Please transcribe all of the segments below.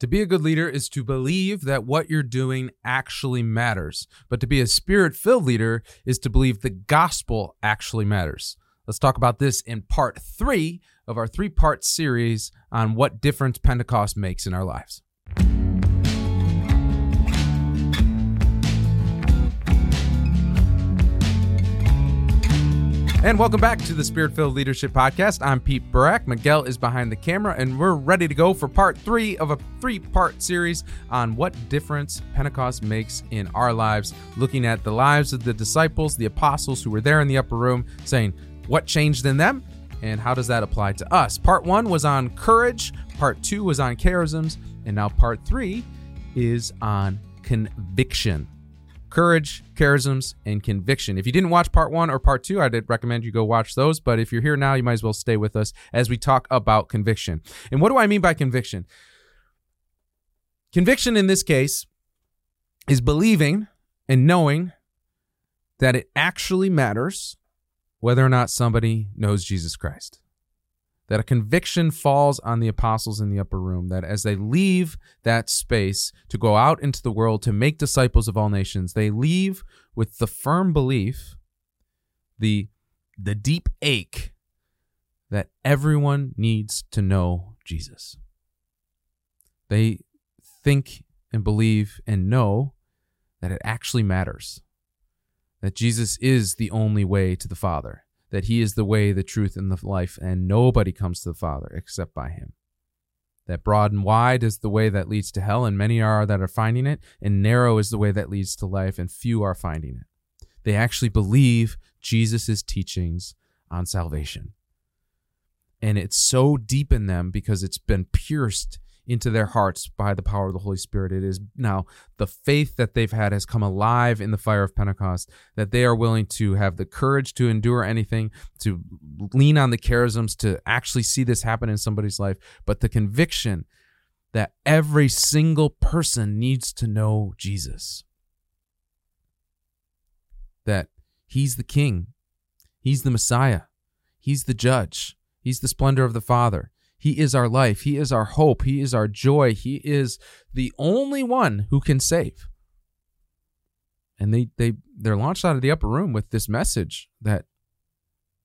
To be a good leader is to believe that what you're doing actually matters. But to be a spirit filled leader is to believe the gospel actually matters. Let's talk about this in part three of our three part series on what difference Pentecost makes in our lives. And welcome back to the Spirit Filled Leadership Podcast. I'm Pete Burak. Miguel is behind the camera, and we're ready to go for part three of a three part series on what difference Pentecost makes in our lives, looking at the lives of the disciples, the apostles who were there in the upper room, saying what changed in them and how does that apply to us. Part one was on courage, part two was on charisms, and now part three is on conviction courage, charisms, and conviction. If you didn't watch part one or part two, I'd recommend you go watch those. But if you're here now, you might as well stay with us as we talk about conviction. And what do I mean by conviction? Conviction in this case is believing and knowing that it actually matters whether or not somebody knows Jesus Christ that a conviction falls on the apostles in the upper room, that as they leave that space to go out into the world to make disciples of all nations, they leave with the firm belief, the, the deep ache that everyone needs to know Jesus. They think and believe and know that it actually matters, that Jesus is the only way to the Father that he is the way, the truth, and the life, and nobody comes to the Father except by him. That broad and wide is the way that leads to hell, and many are that are finding it, and narrow is the way that leads to life, and few are finding it. They actually believe Jesus' teachings on salvation. And it's so deep in them because it's been pierced into their hearts by the power of the Holy Spirit. It is now the faith that they've had has come alive in the fire of Pentecost, that they are willing to have the courage to endure anything, to lean on the charisms, to actually see this happen in somebody's life, but the conviction that every single person needs to know Jesus. That he's the king, he's the Messiah, he's the judge, he's the splendor of the Father. He is our life. He is our hope. He is our joy. He is the only one who can save. And they they they're launched out of the upper room with this message that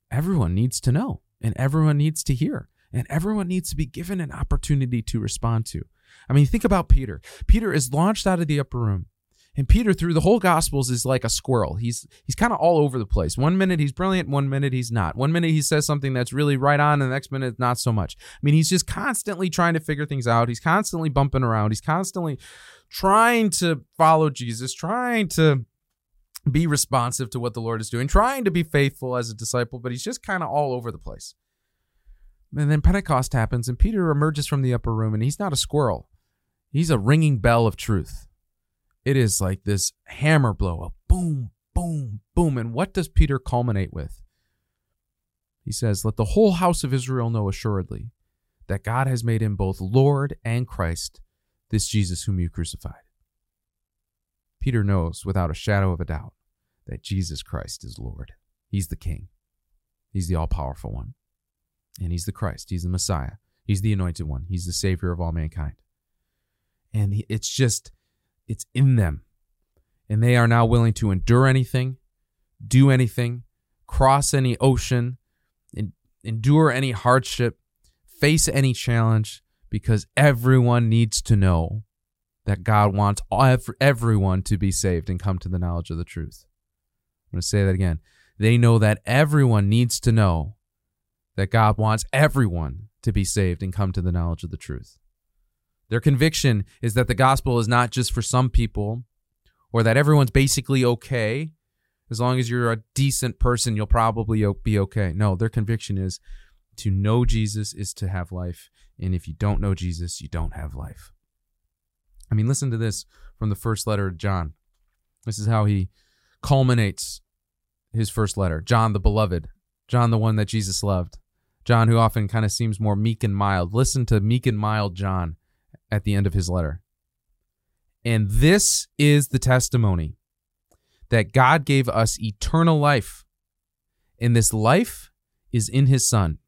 everyone needs to know and everyone needs to hear and everyone needs to be given an opportunity to respond to. I mean, think about Peter. Peter is launched out of the upper room. And Peter, through the whole Gospels, is like a squirrel. He's he's kind of all over the place. One minute he's brilliant, one minute he's not. One minute he says something that's really right on, and the next minute not so much. I mean, he's just constantly trying to figure things out. He's constantly bumping around. He's constantly trying to follow Jesus, trying to be responsive to what the Lord is doing, trying to be faithful as a disciple, but he's just kind of all over the place. And then Pentecost happens, and Peter emerges from the upper room, and he's not a squirrel. He's a ringing bell of truth. It is like this hammer blow, a boom, boom, boom. And what does Peter culminate with? He says, Let the whole house of Israel know assuredly that God has made him both Lord and Christ, this Jesus whom you crucified. Peter knows without a shadow of a doubt that Jesus Christ is Lord. He's the King, He's the all powerful one. And He's the Christ, He's the Messiah, He's the anointed one, He's the Savior of all mankind. And it's just it's in them. And they are now willing to endure anything, do anything, cross any ocean, endure any hardship, face any challenge, because everyone needs to know that God wants everyone to be saved and come to the knowledge of the truth. I'm going to say that again. They know that everyone needs to know that God wants everyone to be saved and come to the knowledge of the truth. Their conviction is that the gospel is not just for some people or that everyone's basically okay. As long as you're a decent person, you'll probably be okay. No, their conviction is to know Jesus is to have life. And if you don't know Jesus, you don't have life. I mean, listen to this from the first letter of John. This is how he culminates his first letter John the beloved, John the one that Jesus loved, John who often kind of seems more meek and mild. Listen to meek and mild John at the end of his letter. And this is the testimony that God gave us eternal life, and this life is in his Son.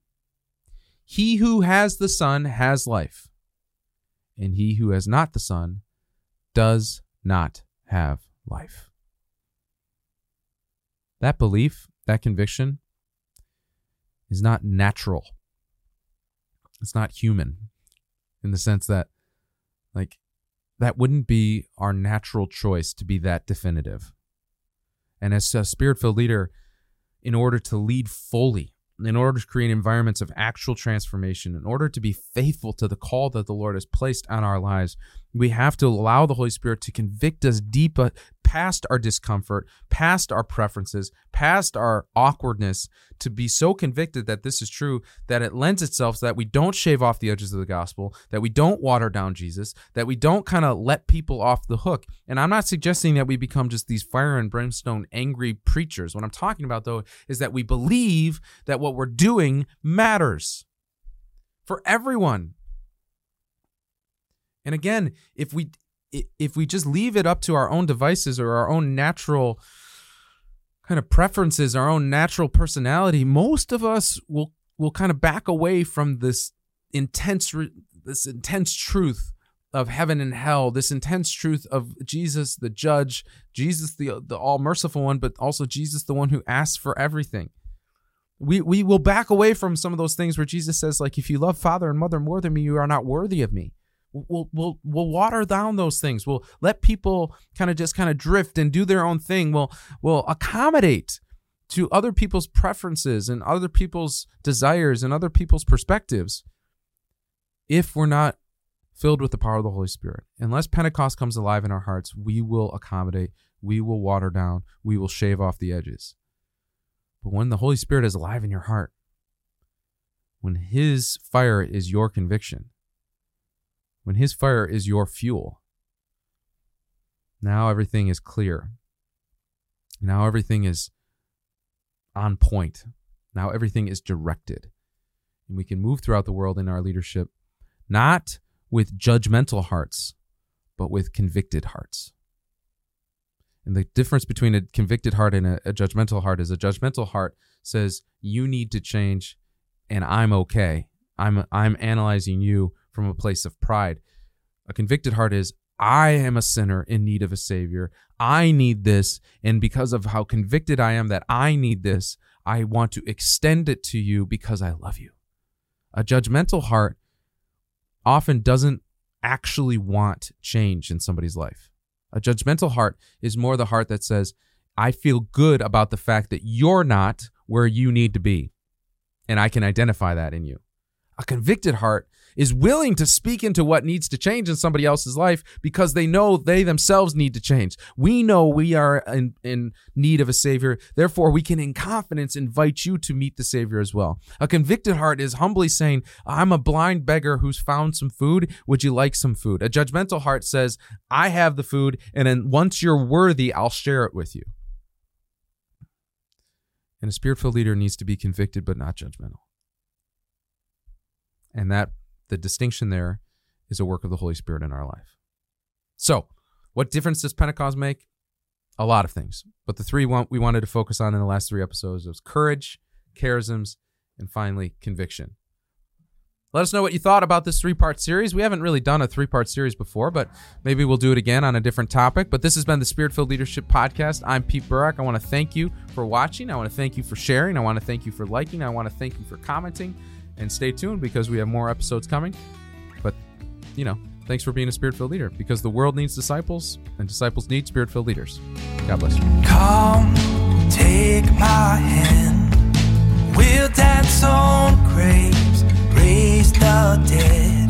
He who has the Son has life. and he who has not the Son does not have life. That belief, that conviction, is not natural. It's not human in the sense that, like, that wouldn't be our natural choice to be that definitive. And as a spirit filled leader, in order to lead fully, in order to create environments of actual transformation, in order to be faithful to the call that the Lord has placed on our lives, we have to allow the Holy Spirit to convict us deep uh, past our discomfort, past our preferences, past our awkwardness, to be so convicted that this is true that it lends itself so that we don't shave off the edges of the gospel, that we don't water down Jesus, that we don't kind of let people off the hook. And I'm not suggesting that we become just these fire and brimstone angry preachers. What I'm talking about, though, is that we believe that what we're doing matters for everyone. And again, if we if we just leave it up to our own devices or our own natural kind of preferences, our own natural personality, most of us will will kind of back away from this intense this intense truth of heaven and hell, this intense truth of Jesus the judge, Jesus the the all merciful one, but also Jesus the one who asks for everything. We we will back away from some of those things where Jesus says like if you love father and mother more than me, you are not worthy of me. We'll, we'll, we'll water down those things. We'll let people kind of just kind of drift and do their own thing. We'll, we'll accommodate to other people's preferences and other people's desires and other people's perspectives if we're not filled with the power of the Holy Spirit. Unless Pentecost comes alive in our hearts, we will accommodate, we will water down, we will shave off the edges. But when the Holy Spirit is alive in your heart, when His fire is your conviction, when his fire is your fuel. Now everything is clear. Now everything is on point. Now everything is directed. And we can move throughout the world in our leadership, not with judgmental hearts, but with convicted hearts. And the difference between a convicted heart and a, a, judgmental heart is a judgmental heart says, You need to change and I'm okay. I'm I'm analyzing you from a place of pride. A convicted heart is, I am a sinner in need of a Savior. I need this. And because of how convicted I am that I need this, I want to extend it to you because I love you. A judgmental heart often doesn't actually want change in somebody's life. A judgmental heart is more the heart that says, I feel good about the fact that you're not where you need to be. And I can identify that in you. A convicted heart is willing to speak into what needs to change in somebody else's life because they know they themselves need to change. We know we are in, in need of a Savior. Therefore, we can, in confidence, invite you to meet the Savior as well. A convicted heart is humbly saying, I'm a blind beggar who's found some food. Would you like some food? A judgmental heart says, I have the food, and then once you're worthy, I'll share it with you. And a spirit filled leader needs to be convicted but not judgmental. And that the distinction there is a work of the Holy Spirit in our life. So, what difference does Pentecost make? A lot of things. But the three we wanted to focus on in the last three episodes was courage, charisms, and finally conviction. Let us know what you thought about this three part series. We haven't really done a three part series before, but maybe we'll do it again on a different topic. But this has been the Spirit filled Leadership Podcast. I'm Pete Burak. I want to thank you for watching. I want to thank you for sharing. I want to thank you for liking. I want to thank you for commenting and stay tuned because we have more episodes coming. But, you know, thanks for being a spirit filled leader because the world needs disciples and disciples need spirit filled leaders. God bless you. Come, take my hand. We'll dance on graves, raise the dead.